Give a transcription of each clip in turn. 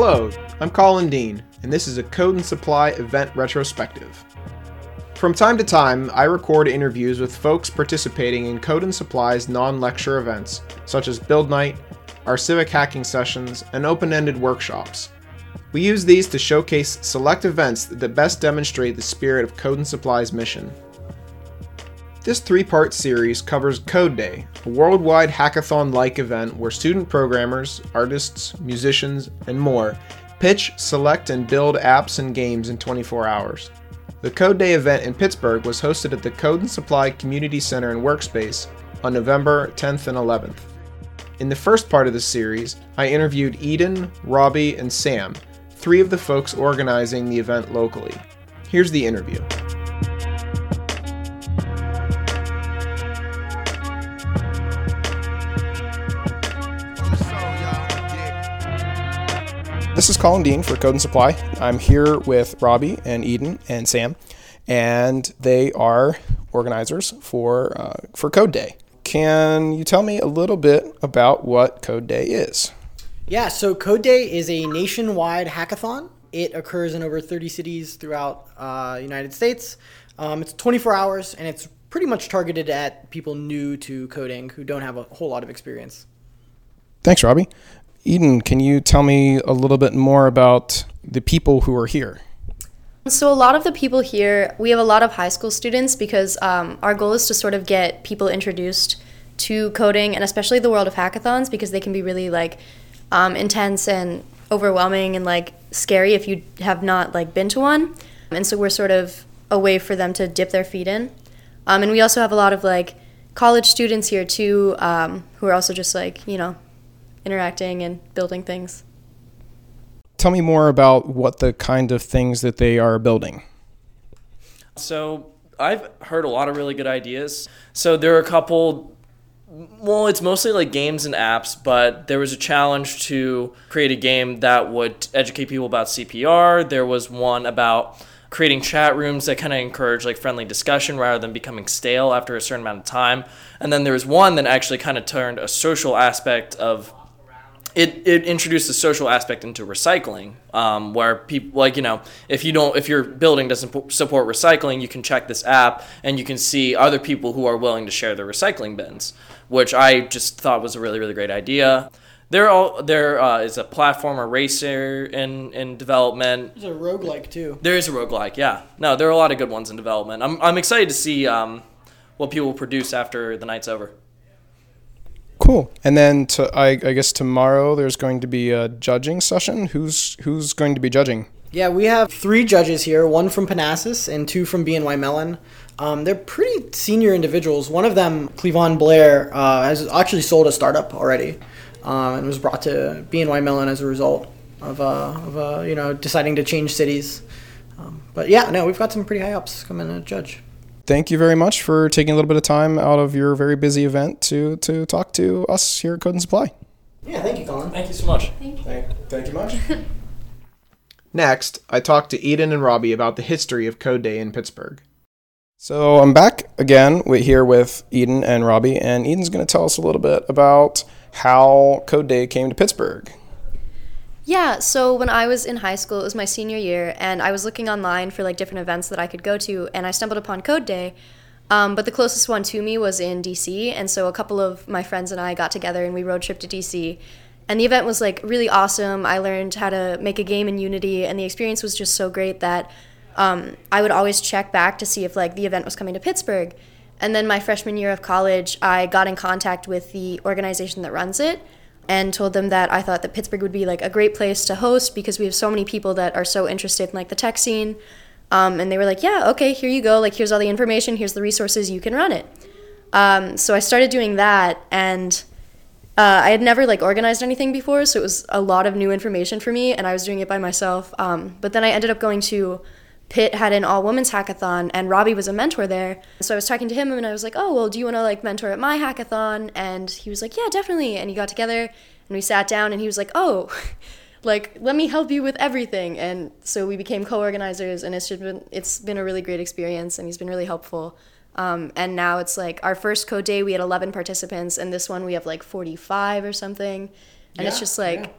Hello, I'm Colin Dean, and this is a Code and Supply event retrospective. From time to time, I record interviews with folks participating in Code and Supply's non lecture events, such as Build Night, our civic hacking sessions, and open ended workshops. We use these to showcase select events that best demonstrate the spirit of Code and Supply's mission. This three part series covers Code Day, a worldwide hackathon like event where student programmers, artists, musicians, and more pitch, select, and build apps and games in 24 hours. The Code Day event in Pittsburgh was hosted at the Code and Supply Community Center and Workspace on November 10th and 11th. In the first part of the series, I interviewed Eden, Robbie, and Sam, three of the folks organizing the event locally. Here's the interview. This is Colin Dean for Code and Supply. I'm here with Robbie and Eden and Sam, and they are organizers for uh, for Code Day. Can you tell me a little bit about what Code Day is? Yeah, so Code Day is a nationwide hackathon. It occurs in over 30 cities throughout uh, United States. Um, it's 24 hours, and it's pretty much targeted at people new to coding who don't have a whole lot of experience. Thanks, Robbie. Eden, can you tell me a little bit more about the people who are here? So, a lot of the people here, we have a lot of high school students because um, our goal is to sort of get people introduced to coding and especially the world of hackathons because they can be really like um, intense and overwhelming and like scary if you have not like been to one. And so, we're sort of a way for them to dip their feet in. Um, and we also have a lot of like college students here too um, who are also just like, you know, interacting and building things. Tell me more about what the kind of things that they are building. So, I've heard a lot of really good ideas. So, there are a couple well, it's mostly like games and apps, but there was a challenge to create a game that would educate people about CPR. There was one about creating chat rooms that kind of encourage like friendly discussion rather than becoming stale after a certain amount of time. And then there was one that actually kind of turned a social aspect of it, it introduced a social aspect into recycling um, where people like you know if you don't if your building doesn't support recycling you can check this app and you can see other people who are willing to share their recycling bins which i just thought was a really really great idea. There all there uh, is a platformer racer in in development. There's a roguelike too. There is a roguelike yeah. No there are a lot of good ones in development. I'm, I'm excited to see um, what people produce after the night's over Cool. And then to, I, I guess tomorrow there's going to be a judging session. Who's who's going to be judging? Yeah, we have three judges here, one from Panasas and two from BNY Mellon. Um, they're pretty senior individuals. One of them, Clevon Blair, uh, has actually sold a startup already um, and was brought to BNY Mellon as a result of, uh, of uh, you know deciding to change cities. Um, but yeah, no, we've got some pretty high ups coming to judge thank you very much for taking a little bit of time out of your very busy event to to talk to us here at Code and Supply. Yeah, thank you, Colin. Thank you so much. Thank you. Thank, thank you much. Next, I talked to Eden and Robbie about the history of Code Day in Pittsburgh. So I'm back again here with Eden and Robbie, and Eden's going to tell us a little bit about how Code Day came to Pittsburgh. Yeah, so when I was in high school, it was my senior year, and I was looking online for like different events that I could go to, and I stumbled upon Code Day. Um, but the closest one to me was in DC, and so a couple of my friends and I got together and we road trip to DC. And the event was like really awesome. I learned how to make a game in Unity, and the experience was just so great that um, I would always check back to see if like the event was coming to Pittsburgh. And then my freshman year of college, I got in contact with the organization that runs it and told them that I thought that Pittsburgh would be like a great place to host because we have so many people that are so interested in like the tech scene. Um, and they were like, yeah, okay, here you go. Like, here's all the information. Here's the resources. You can run it. Um, so I started doing that, and uh, I had never like organized anything before, so it was a lot of new information for me, and I was doing it by myself. Um, but then I ended up going to Pitt had an all women's hackathon and Robbie was a mentor there. So I was talking to him and I was like, "Oh, well, do you want to like mentor at my hackathon?" And he was like, "Yeah, definitely." And he got together and we sat down and he was like, "Oh, like let me help you with everything." And so we became co-organizers and it's been it's been a really great experience and he's been really helpful. Um, and now it's like our first code day we had 11 participants and this one we have like 45 or something. And yeah, it's just like yeah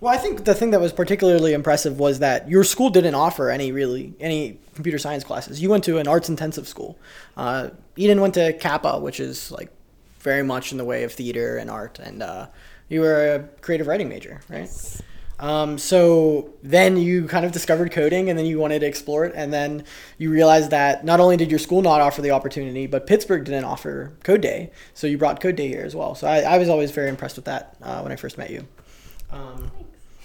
Well, I think the thing that was particularly impressive was that your school didn't offer any really any computer science classes. You went to an arts intensive school. Uh, Eden went to CAPA, which is like very much in the way of theater and art, and uh, you were a creative writing major, right? Um, so then you kind of discovered coding, and then you wanted to explore it, and then you realized that not only did your school not offer the opportunity, but Pittsburgh didn't offer Code Day, so you brought Code Day here as well. So I, I was always very impressed with that uh, when I first met you. Um,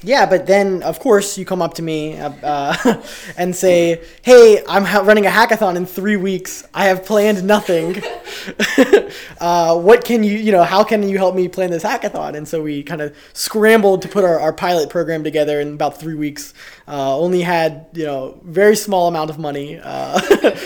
yeah, but then of course you come up to me uh, uh, and say, "Hey, I'm ha- running a hackathon in three weeks. I have planned nothing. uh, what can you, you know, how can you help me plan this hackathon?" And so we kind of scrambled to put our, our pilot program together in about three weeks. Uh, only had you know very small amount of money, uh,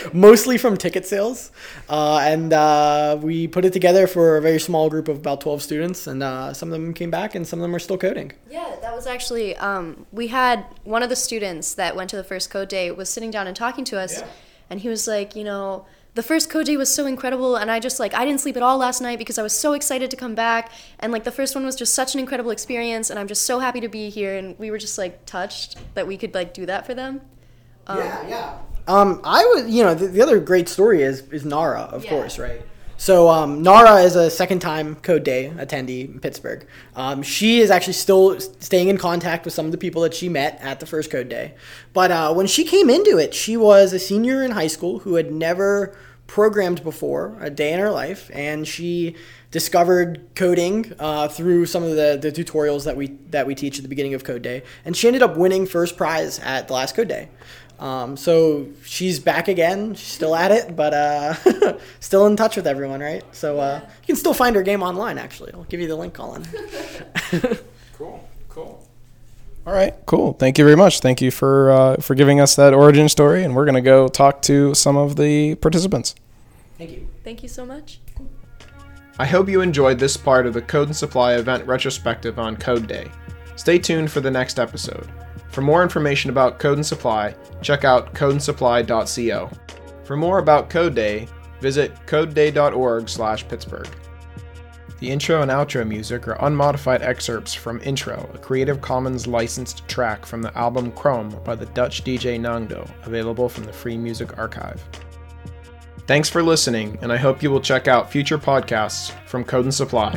mostly from ticket sales, uh, and uh, we put it together for a very small group of about twelve students, and uh, some of them came back, and some of them are still coding. Yeah, that was actually um, we had one of the students that went to the first code day was sitting down and talking to us, and he was like, you know, the first code day was so incredible, and I just like I didn't sleep at all last night because I was so excited to come back, and like the first one was just such an incredible experience, and I'm just so happy to be here, and we were just like touched that we could like do that for them. yeah, yeah. Um, I was, you know, the, the other great story is is Nara, of Yeah. course, right? So um, Nara is a second time Code Day attendee in Pittsburgh. Um, she is actually still staying in contact with some of the people that she met at the first Code Day. But uh, when she came into it, she was a senior in high school who had never programmed before a day in her life, and she discovered coding uh, through some of the, the tutorials that we that we teach at the beginning of Code Day, and she ended up winning first prize at the last Code Day. Um, so she's back again. She's still at it, but uh, still in touch with everyone, right? So uh, you can still find her game online. Actually, I'll give you the link, Colin. Cool. All right, cool. Thank you very much. Thank you for uh, for giving us that origin story, and we're gonna go talk to some of the participants. Thank you. Thank you so much. I hope you enjoyed this part of the Code and Supply event retrospective on Code Day. Stay tuned for the next episode. For more information about Code and Supply, check out codeandsupply.co. For more about Code Day, visit codeday.org/pittsburgh. The intro and outro music are unmodified excerpts from Intro, a Creative Commons licensed track from the album Chrome by the Dutch DJ Nangdo, available from the Free Music Archive. Thanks for listening, and I hope you will check out future podcasts from Code and Supply.